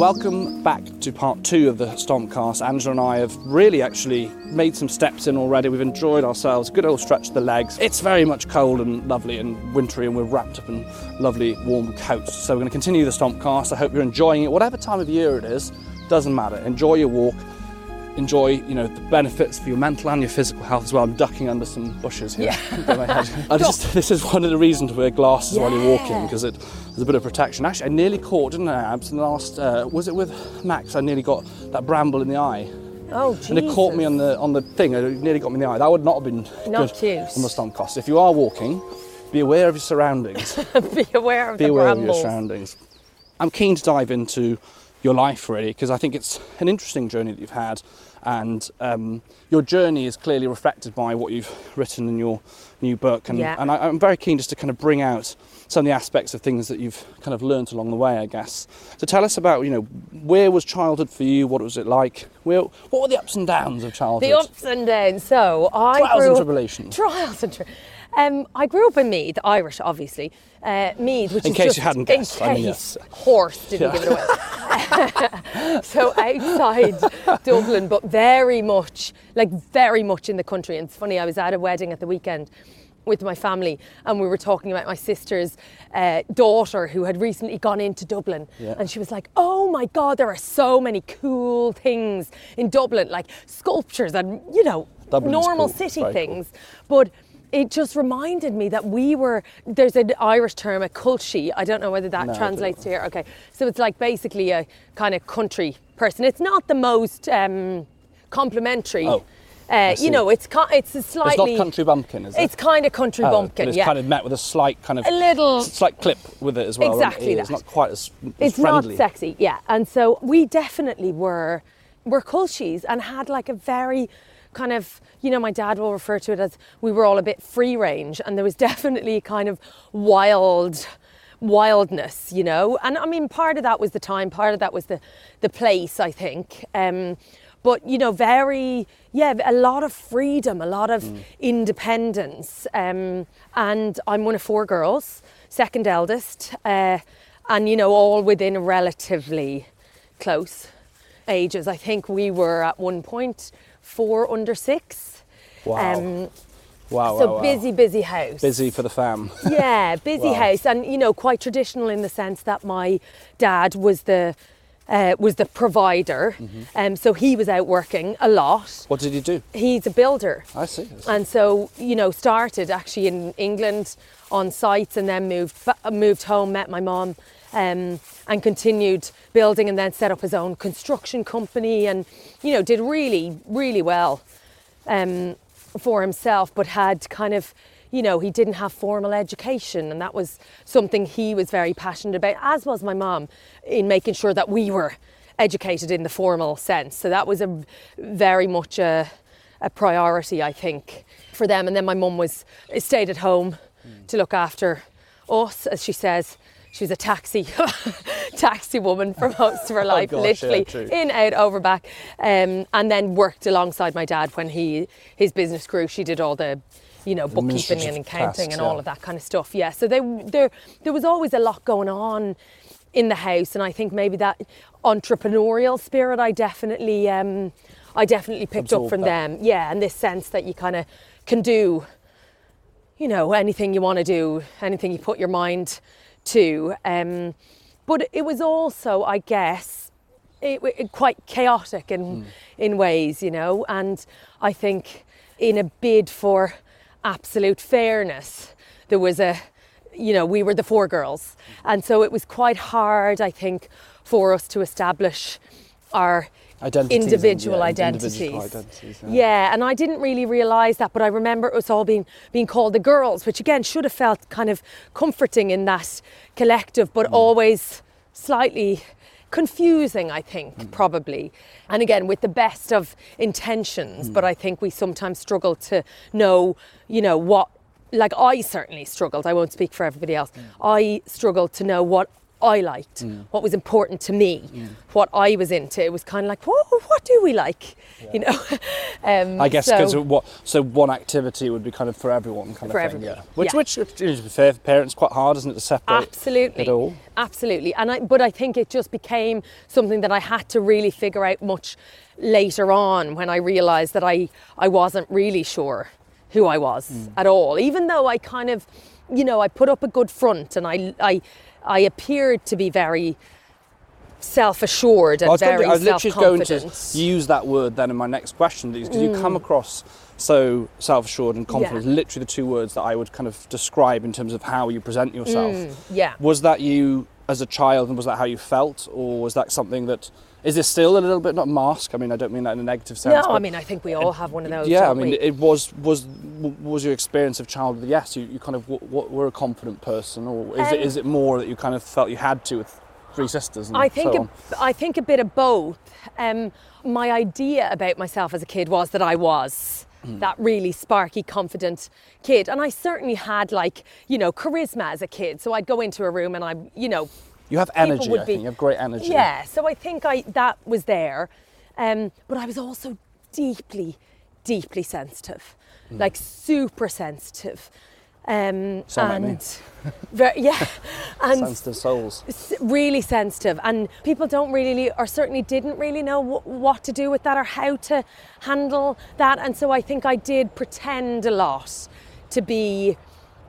Welcome back to part two of the Stompcast. Angela and I have really actually made some steps in already. We've enjoyed ourselves, good old stretch of the legs. It's very much cold and lovely and wintry, and we're wrapped up in lovely warm coats. So we're going to continue the Stompcast. I hope you're enjoying it, whatever time of year it is. Doesn't matter. Enjoy your walk. Enjoy, you know, the benefits for your mental and your physical health as well. I'm ducking under some bushes here. Yeah. I just, this is one of the reasons to wear glasses while you're walking because it there's a bit of protection. Actually, I nearly caught, didn't I, Abs? In the last, uh, was it with Max? I nearly got that bramble in the eye. Oh, Jesus. And it caught me on the on the thing. It nearly got me in the eye. That would not have been Not good on the Stompcast. If you are walking, be aware of your surroundings. Be aware of be the aware of your brambles. surroundings. I'm keen to dive into your life really because I think it's an interesting journey that you've had, and um, your journey is clearly reflected by what you've written in your new book. And, Yeah. and I, I'm very keen just to kind of bring out some of the aspects of things that you've kind of learnt along the way, I guess. So tell us about you know where was childhood for you? What was it like? Where, what were the ups and downs of childhood? The ups and downs. So I Trials grew and tribulations. Trials and tri- um, I grew up in Meath, Irish, obviously. Uh, Meath, which In is case just, you hadn't in guessed, I mean, yes. horse didn't Yeah. give it away. so outside Dublin, but very much, like very much in the country. And it's funny, I was at a wedding at the weekend with my family, and we were talking about my sister's uh, daughter who had recently gone into Dublin, Yeah. and she was like, "Oh my God, there are so many cool things in Dublin, like sculptures and you know Dublin's normal cool, city very cool. things." But it just reminded me that we were there's an Irish term, a culchie. I don't know whether that No, translates to here. Okay, so it's like basically a kind of country person. It's not the most um, complimentary. Oh, uh, you know, it's it's a It's slightly. not country bumpkin, is it? It's kind of country Oh, bumpkin. it's yeah. kind of met with a slight kind of A little- slight clip with it as well. Exactly ears. it's Not quite as, as it's friendly. not sexy, yeah. And so we definitely were were culchies and had like a very kind of you know my dad will refer to it as we were all a bit free range and there was definitely a kind of wild wildness you know? And i mean part of that was the time part of that was the the place i think. Um but you know very yeah a lot of freedom a lot of independence. Um and i'm one of four girls second eldest uh and you know all within relatively close ages. I think we were at one point four under six. Wow. Um, wow, so wow, wow. busy, busy house. Busy for the fam. Yeah, busy Wow. house, and you know, quite traditional in the sense that my dad was the uh, was the provider, Mm-hmm. um, so he was out working a lot. what did he do? He's a builder. I see. I see. And so, you know, started actually in England on sites and then moved moved home, met my mom, um, and continued building and then set up his own construction company and, you know, did really, really well um, for himself, but had kind of, you know, he didn't have formal education, and that was something he was very passionate about, as was my mom, in making sure that we were educated in the formal sense. So that was a very much a, a priority, I think, for them. And then my mum was stayed at home to look after us, as she says. She was a taxi taxi woman for most of her life, Oh, gosh, literally true. in, out, over, back, um, and then worked alongside my dad when he his business grew. She did all the, you know, bookkeeping and accounting tasks, and all yeah. of that kind of stuff. Yeah, so they, there there was always a lot going on in the house, and I think maybe that entrepreneurial spirit I definitely um, I definitely picked up from that. them. Yeah, and this sense that you kind of can do you know, anything you want to do, anything you put your mind to. Um, but it was also, I guess, it, it quite chaotic in in ways, you know. And I think, in a bid for absolute fairness, there was a, you know, we were the four girls. And so it was quite hard, I think, for us to establish our Identities and, individual yeah, identities. individual identities, yeah. yeah, and I didn't really realise that, but I remember us all being being called the girls, which again should have felt kind of comforting in that collective, Mm. but always slightly confusing, I think, Mm. probably. And again, with the best of intentions, Mm. but I think we sometimes struggle to know, you know, what like I certainly struggled, I won't speak for everybody else. Mm. I struggled to know what I liked, what was important to me, Mm. what I was into. It was kind of like, what, what do we like? You know? um, I guess so- because what so one activity would be kind of for everyone kind For of thing. Yeah. Which yeah. which to be fair, for parents quite hard, isn't it, to separate Absolutely. it all? Absolutely. And I, but I think it just became something that I had to really figure out much later on when I realised that I, I wasn't really sure who I was Hmm. at all. Even though I kind of, you know, I put up a good front and I, I, I appeared to be very self-assured and gonna- very I was literally going to use that word then in my next question because you Mm. come across so self-assured and confident. Literally the two words that I would kind of describe in terms of how you present yourself. Mm, yeah. Was that you as a child and was that how you felt or was that something that is this still a little bit not mask? I mean, I don't mean that in a negative sense. No, I mean, I think we all have one of those. yeah, I mean, we? it was was was your experience of childhood? Yes, you, you kind of w- w- were a confident person, or is it Um, is it more that you kind of felt you had to with three sisters? And I think so a. I think a bit of both. Um, my idea about myself as a kid was that I was Hmm. that really sparky, confident kid, and I certainly had like you know charisma as a kid. So I'd go into a room and I, you know, you have energy. I be- think you have great energy. yeah. So I think I that was there, um, but I was also deeply, deeply sensitive, like super sensitive. Um, me. and ver- yeah, and sensitive souls. really sensitive and people don't really or certainly didn't really know wh- what to do with that or how to handle that and so i think i did pretend a lot to be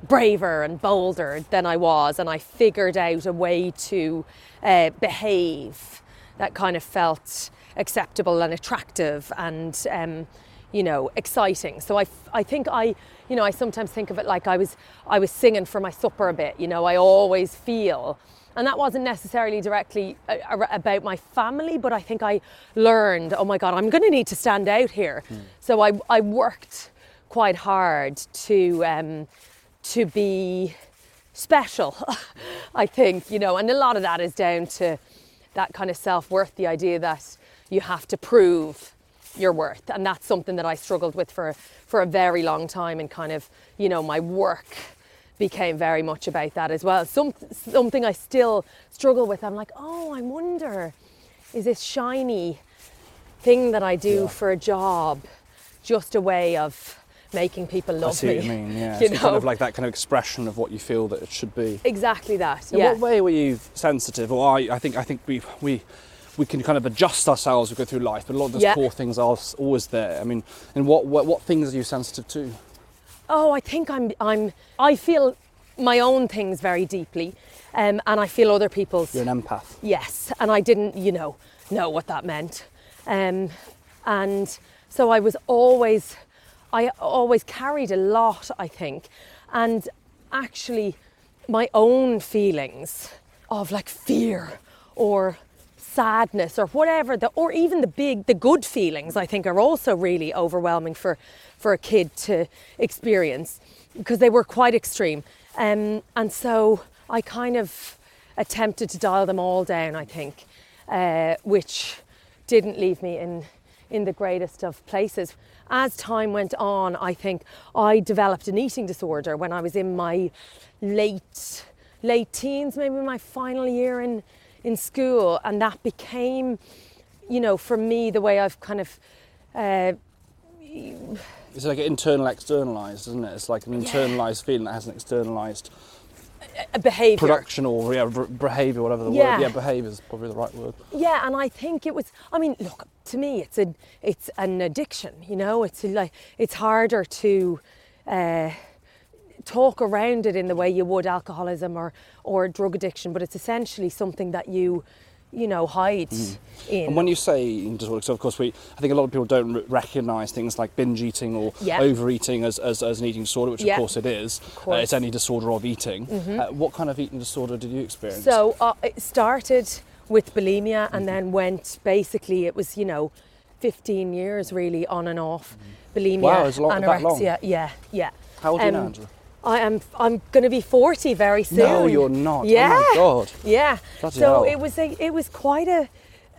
braver and bolder than i was and i figured out a way to uh, behave that kind of felt acceptable and attractive and um, you know exciting. So I, I think i you know i sometimes think of it like i was i was singing for my supper a bit you know i always feel. And that wasn't necessarily directly uh, about my family but i think i learned oh my god i'm going to need to stand out here. So I, I worked quite hard to um, to be special i think you know and a lot of that is down to that kind of self-worth the idea that you have to prove your worth and that's something that i struggled with for for a very long time and kind of you know my work became very much about that as well Some, something i still struggle with i'm like oh i wonder is this shiny thing that i do Yeah. for a job just a way of making people love I see me what you mean. Yeah, you so kind of like that kind of expression of what you feel that it should be. exactly that In yeah what way were you sensitive? Or I, I think I think we we we can kind of adjust ourselves as we go through life, but a lot of those Yeah. core things are always there. I mean, and what, what what things are you sensitive to? Oh, I think I'm. I'm. I feel my own things very deeply, um, and I feel other people's. You're an empath. Yes, and I didn't, you know, know what that meant, um, and so I was always, I always carried a lot. I think, and actually, my own feelings of like fear or sadness or whatever the or even the big the good feelings I think are also really overwhelming for for a kid to experience because they were quite extreme um, and so I kind of attempted to dial them all down I think uh, which didn't leave me in in the greatest of places as time went on I think I developed an eating disorder when I was in my late late teens maybe my final year in in school and that became you know for me the way I've kind of uh, It's like internal externalized, isn't it? It's like an internalized feeling that has an externalized behavior production or yeah, behavior, whatever the Yeah. word. Yeah, behavior is probably the right word. Yeah, and I think it was. I mean, look, to me, it's a, it's an addiction. You know, it's like it's harder to uh, talk around it in the way you would alcoholism or or drug addiction, but it's essentially something that you you know, hide in. Mm. And when you say eating disorder, so of course we, I think a lot of people don't r- recognise things like binge eating or Yeah. overeating as, as, as an eating disorder, which Yeah. of course it is. course. Uh, it's any disorder of eating. Uh, what kind of eating disorder did you experience? So uh, it started with bulimia and then went basically, it was, you know, 15 years really on and off. Bulimia, Wow, it's a that long. anorexia. Yeah, yeah. How old are you now, Um, Angela? I am. I'm going to be 40 very soon. No, you're not. Oh my Yeah. God. Yeah. Bloody so hell. it was a. It was quite a,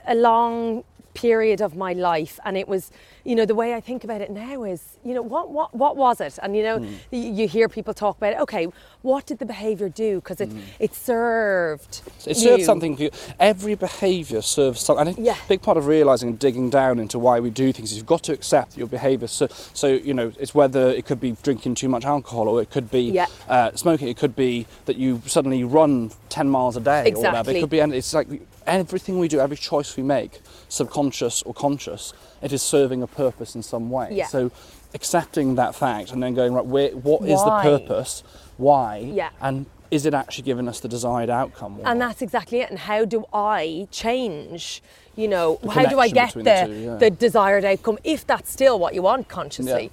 a long period of my life, and it was. You know, the way I think about it now is, you know, what what what was it? And you know, Hmm. y- you hear people talk about it. Okay, what did the behaviour do? Because it it served. It serves you. something for you. Every behaviour serves something. And a Yeah. big part of realising and digging down into why we do things is you've got to accept your behaviour. So, so you know, it's whether it could be drinking too much alcohol, or it could be Yeah. uh, smoking. It could be that you suddenly run ten miles a day, or whatever. It Exactly. could be. And it's like everything we do, every choice we make, subconscious or conscious, it is serving a purpose in some way. Yeah. So, accepting that fact and then going right, where, what is Why? the purpose? Why? Yeah. And is it actually giving us the desired outcome? And not? that's exactly it. And how do I change? You know, how do I get the, the two, yeah. the desired outcome if that's still what you want consciously,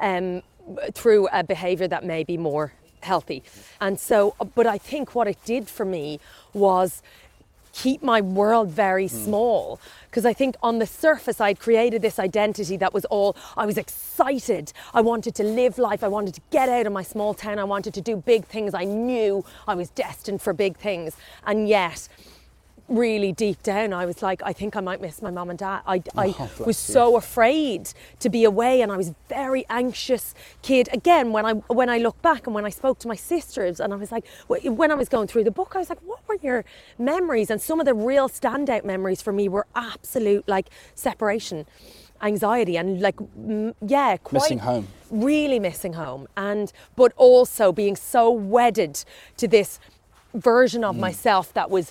um, through a behaviour that may be more healthy. And so, but I think what it did for me was keep my world very Hmm. small because I think on the surface I'd created this identity that was all I was excited. I wanted to live life. I wanted to get out of my small town. I wanted to do big things. I knew I was destined for big things. And yet really deep down I was like I think I might miss my mum and dad. I, I Oh, was you. so afraid to be away and I was very anxious kid again when I when I look back and when I spoke to my sisters and I was like when I was going through the book I was like what were your memories and some of the real standout memories for me were absolute like separation anxiety and like mm, yeah quite Missing home. really missing home and but also being so wedded to this version Mm. of myself that was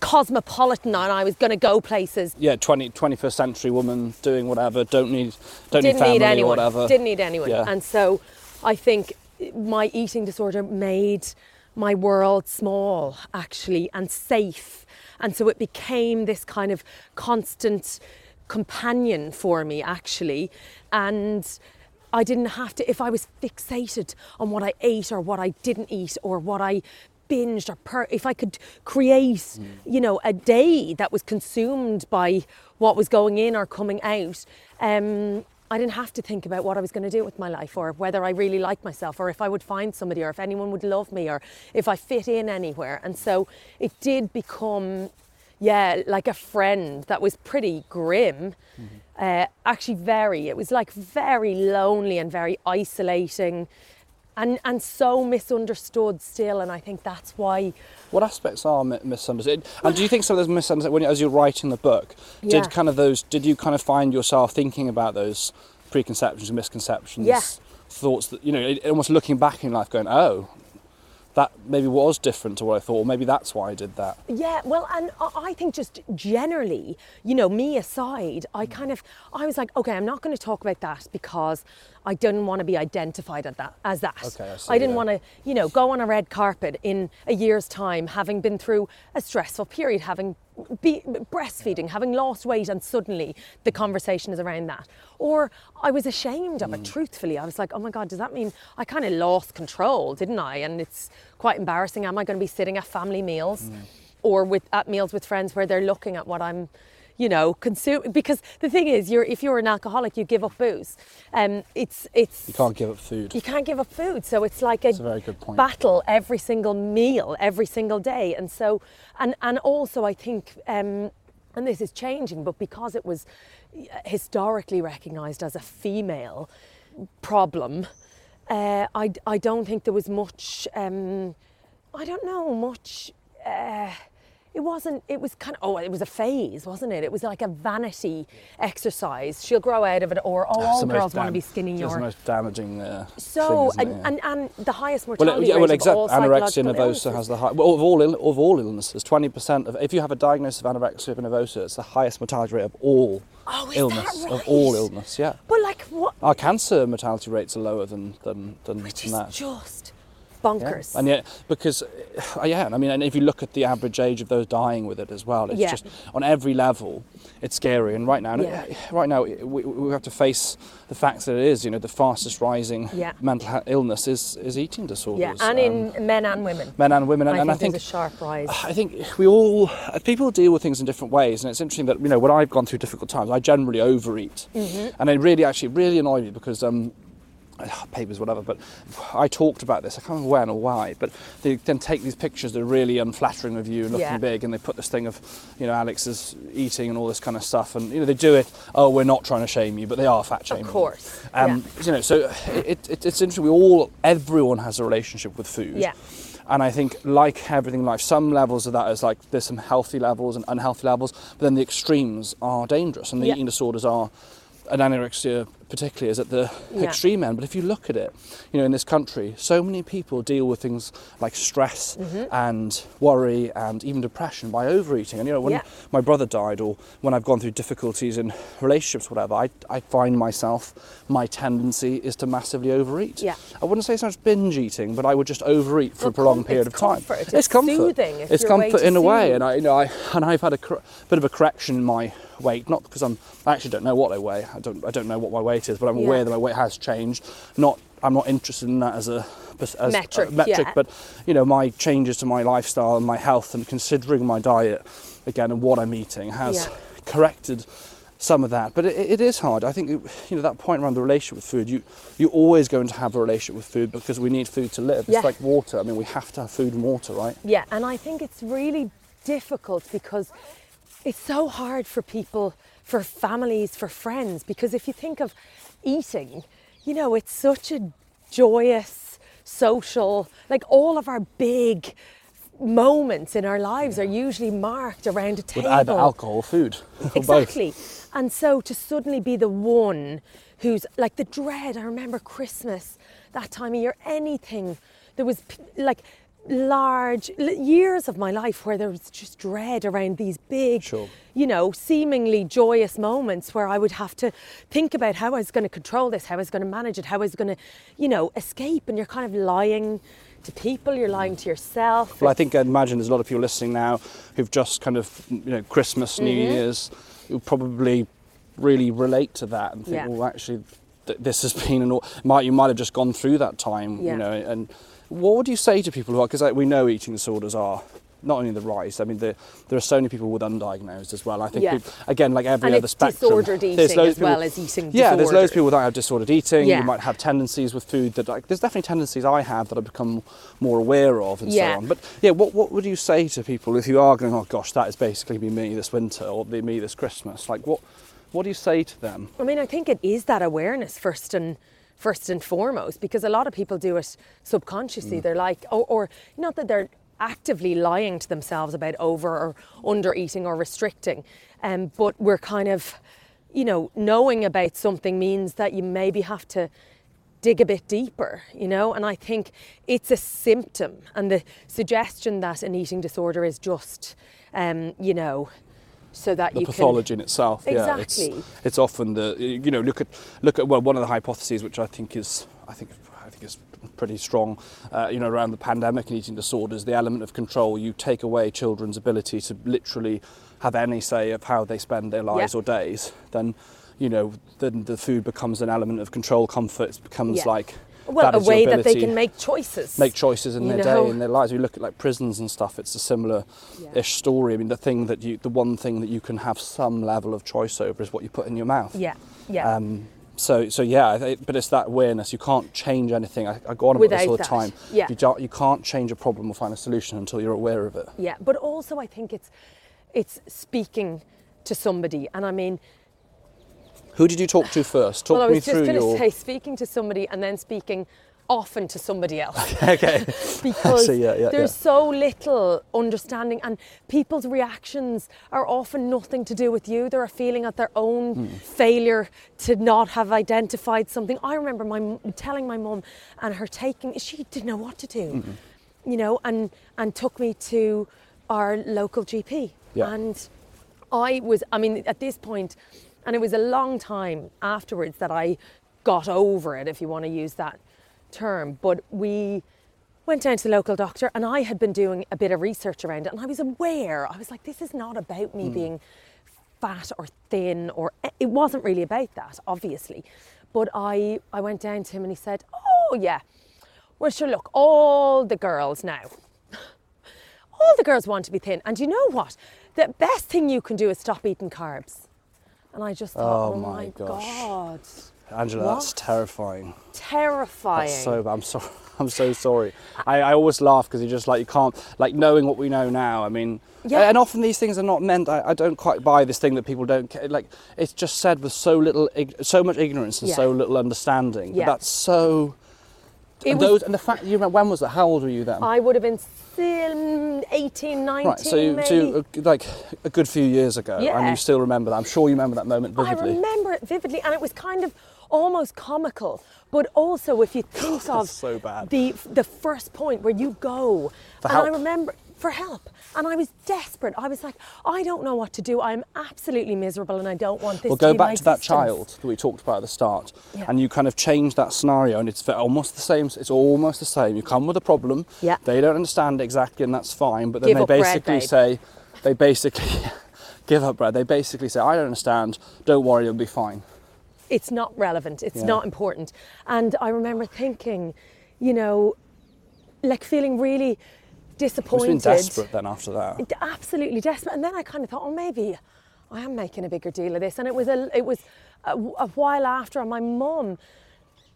cosmopolitan and I was going to go places. Yeah, 20, 21st century woman doing whatever, don't need, don't didn't need family need anyone. or whatever. didn't need anyone. Yeah. and so I think my eating disorder made my world small actually and safe. And so it became this kind of constant companion for me actually. And I didn't have to if I was fixated on what I ate or what I didn't eat or what I binged or per, if I could create you know a day that was consumed by what was going in or coming out um, I didn't have to think about what I was going to do with my life or whether I really liked myself or if I would find somebody or if anyone would love me or if I fit in anywhere. And so it did become yeah like a friend that was pretty grim. Uh, actually very it was like very lonely and very isolating and and so misunderstood still and I think that's why What aspects are misunderstood? And do you think some of those misunderstood when you- as you're writing the book, Yeah. did kind of those? Did you kind of find yourself thinking about those preconceptions, and misconceptions, Yeah. thoughts that you know, almost looking back in life, going, oh, that maybe was different to what I thought, or maybe that's why I did that. Yeah, well, and I I think just generally, you know, me aside, I mm. kind of, I was like, okay, I'm not going to talk about that because I didn't want to be identified as that. As that. Okay, I see, didn't yeah. want to, you know, go on a red carpet in a year's time, having been through a stressful period, having be breastfeeding, having lost weight, and suddenly the conversation is around that. Or I was ashamed of it. Mm. Truthfully, I was like, oh my god, does that mean I kind of lost control, didn't I? And it's quite embarrassing. Am I going to be sitting at family meals? Mm. or with at meals with friends where they're looking at what I'm, you know, consume Because the thing is, you're if you're an alcoholic, you give up booze. Um, it's it's You can't give up food. you can't give up food, so it's like a, a very good point. battle every single meal, every single day, and so and and also I think. Um, and this is changing, but because it was historically recognised as a female problem, uh, I, I don't think there was much, um, I don't know, much. Uh, it wasn't, it was kind of, oh, it was a phase, wasn't it? It was like a vanity exercise. She'll grow out of it, or, oh, all girls want to be skinny. It's Or, the most damaging. Uh, so, thing, and? And, and the highest mortality Well, it, yeah, well, exactly. Anorexia nervosa has the high. Well, of all Ill- of all illnesses, twenty percent of if you have a diagnosis of anorexia nervosa, it's the highest mortality rate of all Oh, illness of all right? illness. Yeah, But like what? our cancer mortality rates are lower than than than, Which than is that. just bonkers. And yet, because, uh, yeah, I mean, and if you look at the average age of those dying with it as well, it's Yeah. just on every level, it's scary. And right now, Yeah. right now, we, we have to face the fact that it is, you know, the fastest rising Yeah. mental illness is, is eating disorders. yeah, and Um, in men and women. men and women. And, I and think, I think a sharp rise. I think we all people deal with things in different ways, and it's interesting that you know when I've gone through difficult times, I generally overeat, Mm-hmm. and it really actually really annoyed me because um, papers whatever. But I talked about this. I can't remember when or why, but they then take these pictures that are really unflattering of you and looking Yeah. big, and they put this thing of you know Alex is eating and all this kind of stuff, and you know they do it. Oh, we're not trying to shame you, but they are fat shaming. Of you. course. Um, You know, so it, it, it's interesting. We all, everyone has a relationship with food. Yeah. And I think, like everything in life, some levels of that is like there's some healthy levels and unhealthy levels, but then the extremes are dangerous, and the Yeah. eating disorders are, and anorexia particularly is at the Yeah. extreme end. But if you look at it, you know, in this country, so many people deal with things like stress Mm-hmm. and worry and even depression by overeating. And you know, when Yeah. my brother died, or when I've gone through difficulties in relationships, whatever, I, I find myself, my tendency is to massively overeat. Yeah. I wouldn't say so much binge eating, but I would just overeat for Well, a prolonged com- period of time. comfort, It's, it's comfort. soothing, it's it's your way comfort in a way, and I, you know, I and I've had a cor- bit of a correction in my weight, not because I'm, I actually don't know what I weigh. I don't, I don't know what my weight is, but I'm Yeah. aware that my weight has changed. Not, I'm not interested in that as a as a Metric, metric, yeah. but you know, my changes to my lifestyle and my health, and considering my diet again and what I'm eating has Yeah. corrected some of that. But it, it is hard. I think you know that point around the relationship with food. You you're always going to have a relationship with food because we need food to live. Yeah. It's like water. I mean, we have to have food and water, right? Yeah, and I think it's really difficult because it's so hard for people, for families, for friends. Because if you think of eating, you know, it's such a joyous, social, like all of our big moments in our lives are usually marked around a table. With either alcohol or food. Exactly. And so to suddenly be the one who's like the dread, I remember Christmas, that time of year, anything, there was like large years of my life where there was just dread around these big, Sure. you know, seemingly joyous moments where I would have to think about how I was going to control this, how I was going to manage it, how I was going to, you know, escape. And you're kind of lying to people, you're lying to yourself. Well, I think I imagine there's a lot of people listening now who've just kind of, you know, Christmas, New Mm-hmm. Year's, who probably really relate to that and think, Yeah. well, actually, th- this has been an. Might you might have just gone through that time, Yeah. you know? And what would you say to people who are? Because like, we know eating disorders are. Not only the rise, I mean, there, there are so many people with undiagnosed as well. I think, Yeah. peop- again, like every And other spectrum, disordered there's eating loads as people- well as eating Yeah, there's loads of people that have disordered eating. Yeah. You might have tendencies with food that, like, there's definitely tendencies I have that I've become more aware of and Yeah. so on. But yeah, what, what would you say to people if you are going, oh gosh, that has basically me this winter or be me this Christmas? Like, what, what do you say to them? I mean, I think it is that awareness first and first and foremost, because a lot of people do it subconsciously. They're like, or, or not that they're actively lying to themselves about over or under eating or restricting, um, but we're kind of, you know, knowing about something means that you maybe have to dig a bit deeper, you know. And I think it's a symptom, and the suggestion that an eating disorder is just, um, you know. So that The you pathology in itself, yeah, Exactly. it's, it's often the you know look at look at well one of the hypotheses which I think is I think I think is pretty strong, uh, you know, around the pandemic and eating disorders, the element of control. You take away children's ability to literally have any say of how they spend their lives Yeah. or days, then you know then the food becomes an element of control, comfort. It becomes Yeah. like well, a way that they can make choices. make choices in You their know? day in their lives. We look at like prisons and stuff. It's a similar-ish Yeah. story. I mean, the thing that you, the one thing that you can have some level of choice over is what you put in your mouth. Yeah, yeah. Um, so, so yeah, I but it's that awareness. You can't change anything. I, I go on about this Without all the that, time. yeah. You, you can't change a problem or find a solution until you're aware of it. Yeah, but also I think it's it's speaking to somebody, and I mean, Who did you talk to first? Talk well, I was just going to your. say speaking to somebody and then speaking often to somebody else okay. because see, yeah, yeah, there's yeah. so little understanding, and people's reactions are often nothing to do with you. They're a feeling at their own Hmm. failure to not have identified something. I remember my telling my mum and her taking. She didn't know what to do. Mm-hmm. you know, and and took me to our local GP. Yeah. And I was, I mean, at this point, and it was a long time afterwards that I got over it, if you want to use that term. But we, went down to the local doctor and I had been doing a bit of research around it and I was aware, I was like, this is not about me hmm. being fat or thin or it wasn't really about that, obviously. But I, I went down to him and he said, Oh yeah. Well sure look, all the girls now. All the girls want to be thin. And you know what? The best thing you can do is stop eating carbs. And I just thought, Oh oh, my. God. Angela, that's terrifying. Terrifying. That's so bad. I'm sorry. I'm so sorry. I, I always laugh because you just like you can't like knowing what we know now. I mean, Yeah. and often these things are not meant. I, I don't quite buy this thing that people don't like. It's just said with so little, so much ignorance and Yeah. so little understanding. But Yeah. that's so. And was- those and the fact you remember when was that? How old were you then? I would have been still 18, 19 right, so, maybe. so like a good few years ago, and you still remember that. I'm sure you remember that moment vividly. I remember it vividly, and it was kind of almost comical. But also, if you think of so the the first point where you go, For and I remember for help, and I was desperate. I was like, I don't know what to do. I'm absolutely miserable, and I don't want this. Well, to go be back to that existence. child that we talked about at the start, Yeah. and you kind of change that scenario, and it's almost the same. It's almost the same. You come with a problem. Yeah. They don't understand exactly, and that's fine. But then Give they up bread, basically say, they basically give up bread. They basically say, I don't understand. Don't worry, you'll be fine. it's not relevant, it's Yeah. not important. And I remember thinking, you know, like feeling really You've been desperate then after that. Absolutely desperate. And then I kind of thought, oh, maybe I am making a bigger deal of this. And it was a, it was a, a while after, and my mum,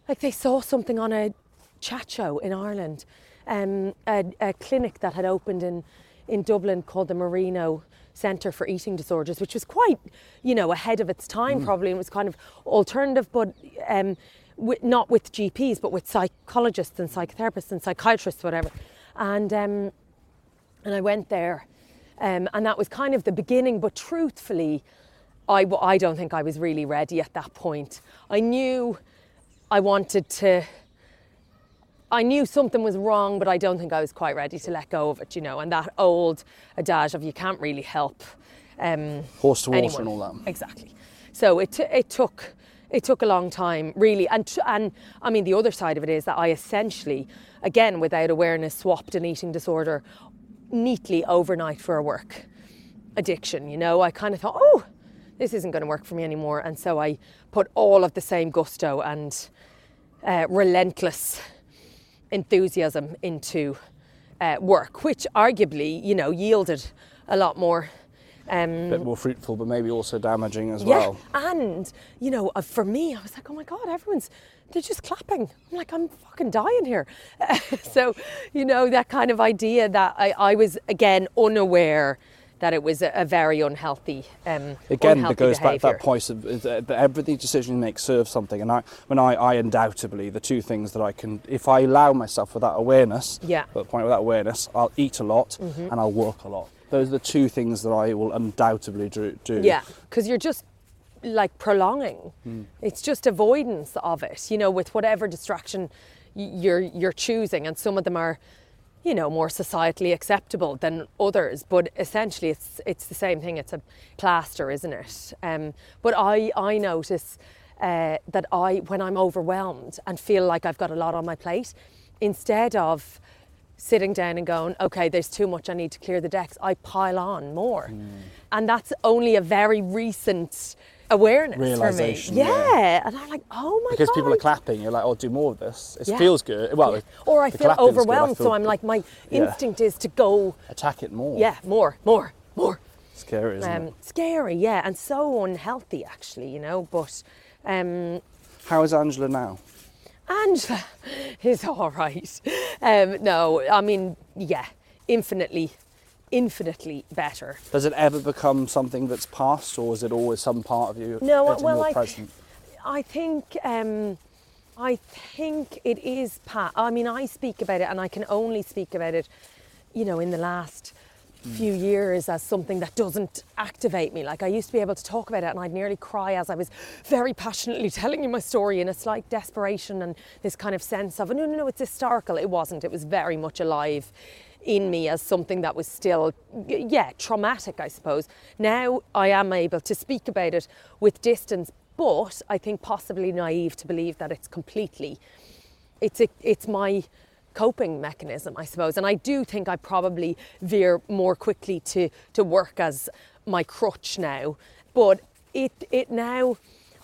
like they saw something on a chat show in Ireland, um, a, a clinic that had opened in, in Dublin called the Marino Centre for Eating Disorders, which was quite, you know, ahead of its time probably, and was kind of alternative, but um, with, not with GPs, but with psychologists and psychotherapists and psychiatrists, whatever. And um, and I went there, um, and that was kind of the beginning. But truthfully, I, I don't think I was really ready at that point. I knew I wanted to. I knew something was wrong, but I don't think I was quite ready to let go of it, you know. And that old adage of you can't really help um, Horse to water anyone. and all that. Exactly. So it, t- it took it took a long time, really. And t- and I mean, the other side of it is that I essentially, again, without awareness, swapped an eating disorder neatly overnight for a work addiction. You know, I kind of thought, oh, this isn't going to work for me anymore, and so I put all of the same gusto and uh, relentless enthusiasm into uh, work, which arguably, you know, yielded a lot more. Um, A bit more fruitful, but maybe also damaging as yeah, well. and you know, uh, for me, I was like, oh my god, everyone's they're just clapping. I'm like, I'm fucking dying here. so, you know, that kind of idea that I, I was again unaware that it was a, a very unhealthy. Um, Again, unhealthy that goes back to that point of that every decision you make serves something. And I, when I, I undoubtedly, the two things that I can, if I allow myself with that awareness, Yeah. Mm-hmm. at the point with that awareness, I'll eat a lot and I'll work a lot. Those are the two things that I will undoubtedly do. do. Yeah, because you're just like prolonging. Hmm. It's just avoidance of it, you know, with whatever distraction you're you're choosing, and some of them are, you know, more societally acceptable than others. But essentially, it's it's the same thing. It's a plaster, isn't it? Um, but I I notice uh, that I when I'm overwhelmed and feel like I've got a lot on my plate, instead of sitting down and going, okay, there's too much, I need to clear the decks, I pile on more. Hmm. And that's only a very recent awareness Realisation, for me. yeah. Yeah. And I'm like, oh my Because God. people are clapping, you're like, oh, do more of this. It Yeah. feels good. Well, Yeah. Or I feel good, I overwhelmed, feel so I'm like, my instinct is to go, attack it more. yeah, more, more, more. Scary, isn't Um, it? scary, yeah, and so unhealthy actually, you know. But um, How is Angela now? Angela is all right. Um, no, I mean, yeah, infinitely, infinitely better. Does it ever become something that's past, or is it always some part of you No, well, I, present? I think, um, I think it is past. I mean, I speak about it, and I can only speak about it, you know, in the last few years as something that doesn't activate me. Like I used to be able to talk about it, and I'd nearly cry as I was very passionately telling you my story in a slight desperation and this kind of sense of no, no, no, it's historical. It wasn't. It was very much alive in me as something that was still, yeah, traumatic, I suppose. Now I am able to speak about it with distance, but I think possibly naive to believe that it's completely, it's a, it's my coping mechanism, I suppose. And I do think I probably veer more quickly to, to work as my crutch now. But it, it now,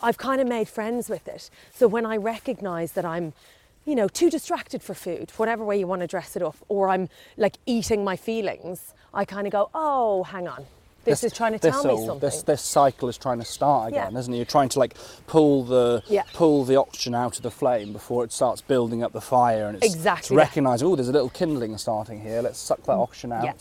I've kind of made friends with it. So when I recognize that I'm, you know, too distracted for food, whatever way you want to dress it up, or I'm like eating my feelings, I kind of go, oh, hang on. This, is trying to tell me all- something. This, this cycle is trying to start again, Yeah. isn't it? You're trying to like pull the Yeah. pull the oxygen out of the flame before it starts building up the fire, and it's, Exactly it's recognizing, oh, there's a little kindling starting here. Let's suck that mm. oxygen out. Yeah.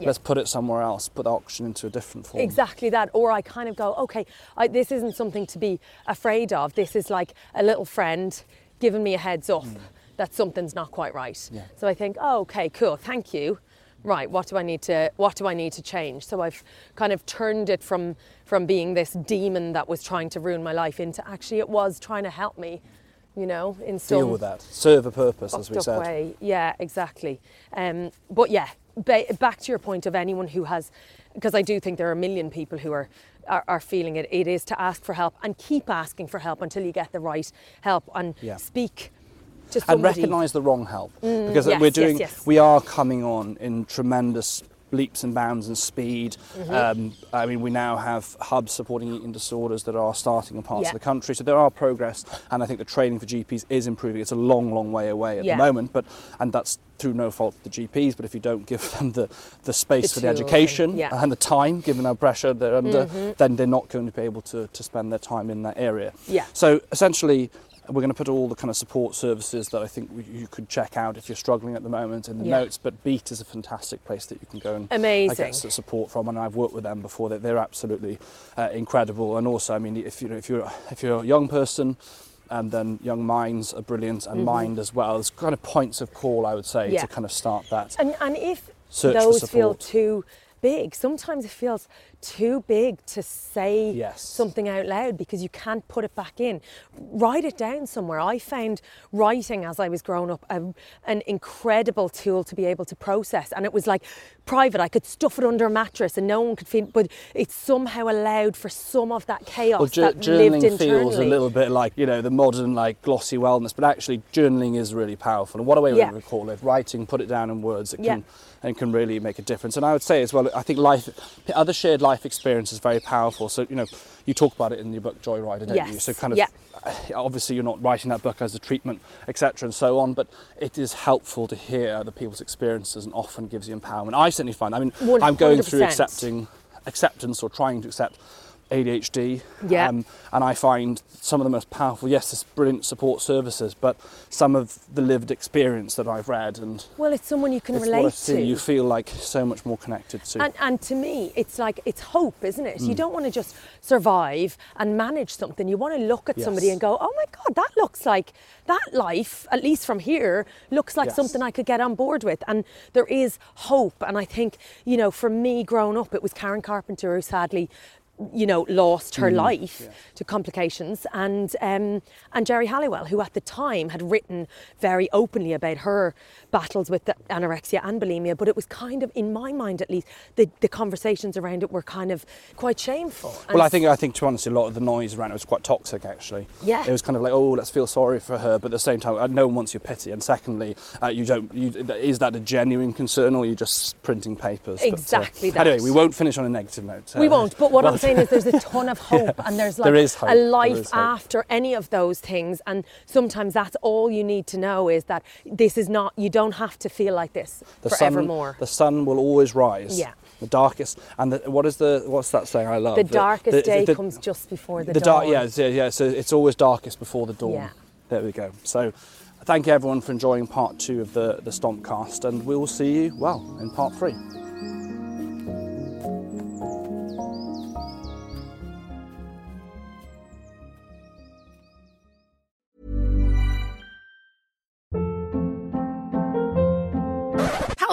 Yeah. Let's put it somewhere else. Put the oxygen into a different form. Exactly that. Or I kind of go, okay, I, this isn't something to be afraid of. This is like a little friend giving me a heads up that something's not quite right. Mm. Yeah. So I think, oh, okay, cool, thank you. Right, what do I need to what do I need to change? So I've kind of turned it from from being this demon that was trying to ruin my life into actually it was trying to help me, you know, in some Deal with that. Serve a purpose, as we said. way. Yeah, exactly. Um, but yeah, ba- back to your point of anyone who has, because I do think there are a million people who are, are are feeling it. It is to ask for help and keep asking for help until you get the right help and Yeah. speak to and recognise the wrong help because Mm, yes, we're yes, doing yes. we are coming on in tremendous leaps and bounds and speed. Mm-hmm. Um, I mean, we now have hubs supporting eating disorders that are starting in parts Yeah. of the country, so there are progress, and I think the training for GPs is improving. It's a long, long way away at Yeah. the moment, but and that's through no fault of the GPs. But if you don't give them the, the space The for the tools and- education yeah. and the time, given our pressure they're under, Mm-hmm. then they're not going to be able to, to spend their time in that area. Yeah. So essentially, we're going to put all the kind of support services that I think you could check out if you're struggling at the moment in the Yeah. notes. But Beat is a fantastic place that you can go and I Amazing. get support from, and I've worked with them before. That they're absolutely uh, incredible. And also, I mean, if you know, if you're if you're a young person. And then young minds are brilliant, and mind as well. There's kind of points of call, I would say, Mm-hmm. Yeah. to kind of start that. And, and if those feel too big, sometimes it feels too big to say Yes. something out loud because you can't put it back in. Write it down somewhere. I found writing as I was growing up a, an incredible tool to be able to process. And it was like private. I could stuff it under a mattress and no one could feel, but it somehow allowed for some of that chaos Well, ju- that lived journaling internally. feels a little bit like you know the modern like glossy wellness, but actually journaling is really powerful. And what a way Yeah. we would call it, writing, put it down in words, it Yeah. can and can really make a difference. And I would say as well, I think life, other shared life experience is very powerful. So you know, you talk about it in your book Joyrider, don't you? So kind of. Yeah. Uh, obviously, you're not writing that book as a treatment, etc., and so on. But it is helpful to hear other people's experiences, and often gives you empowerment. I certainly find. I mean, I'm going through accepting acceptance or trying to accept ADHD. Yeah. Um, and I find some of the most powerful, yes, there's brilliant support services, but some of the lived experience that I've read and well, it's someone you can it's what I relate see, to. you feel like so much more connected to. And, and to me, it's like it's hope, isn't it? Mm. You don't want to just survive and manage something. You want to look at somebody and go, "Oh my God, that looks like that life, at least from here, looks like Yes. something I could get on board with." And there is hope. And I think, you know, for me, growing up, it was Karen Carpenter who sadly. You know, lost Mm, her life to complications, and um, and Geri Halliwell, who at the time had written very openly about her battles with the anorexia and bulimia, but it was kind of, in my mind at least, the, the conversations around it were kind of quite shameful. And well, I think I think to be honest, a lot of the noise around it was quite toxic. Actually, Yeah. it was kind of like, oh, let's feel sorry for her, but at the same time, uh, no one wants your pity. And secondly, uh, you don't. You, is that a genuine concern, or are you just printing papers? But, uh, Exactly that. Anyway, we won't finish on a negative note. We Uh, won't. But what I'm saying is, there's a ton of hope, and there's like There hope. a life after any of those things. And sometimes that's all you need to know is that this is not. You don't have to feel like this the forevermore. Sun, the sun will always rise. Yeah. The darkest, and the, what is the what's that saying? I love the darkest the- day the- comes just before the, the dawn. dark. Yeah, yeah, yeah. So it's always darkest before the dawn. Yeah. There we go. So, thank you everyone for enjoying part two of the the Stompcast, and we will see you well in part three.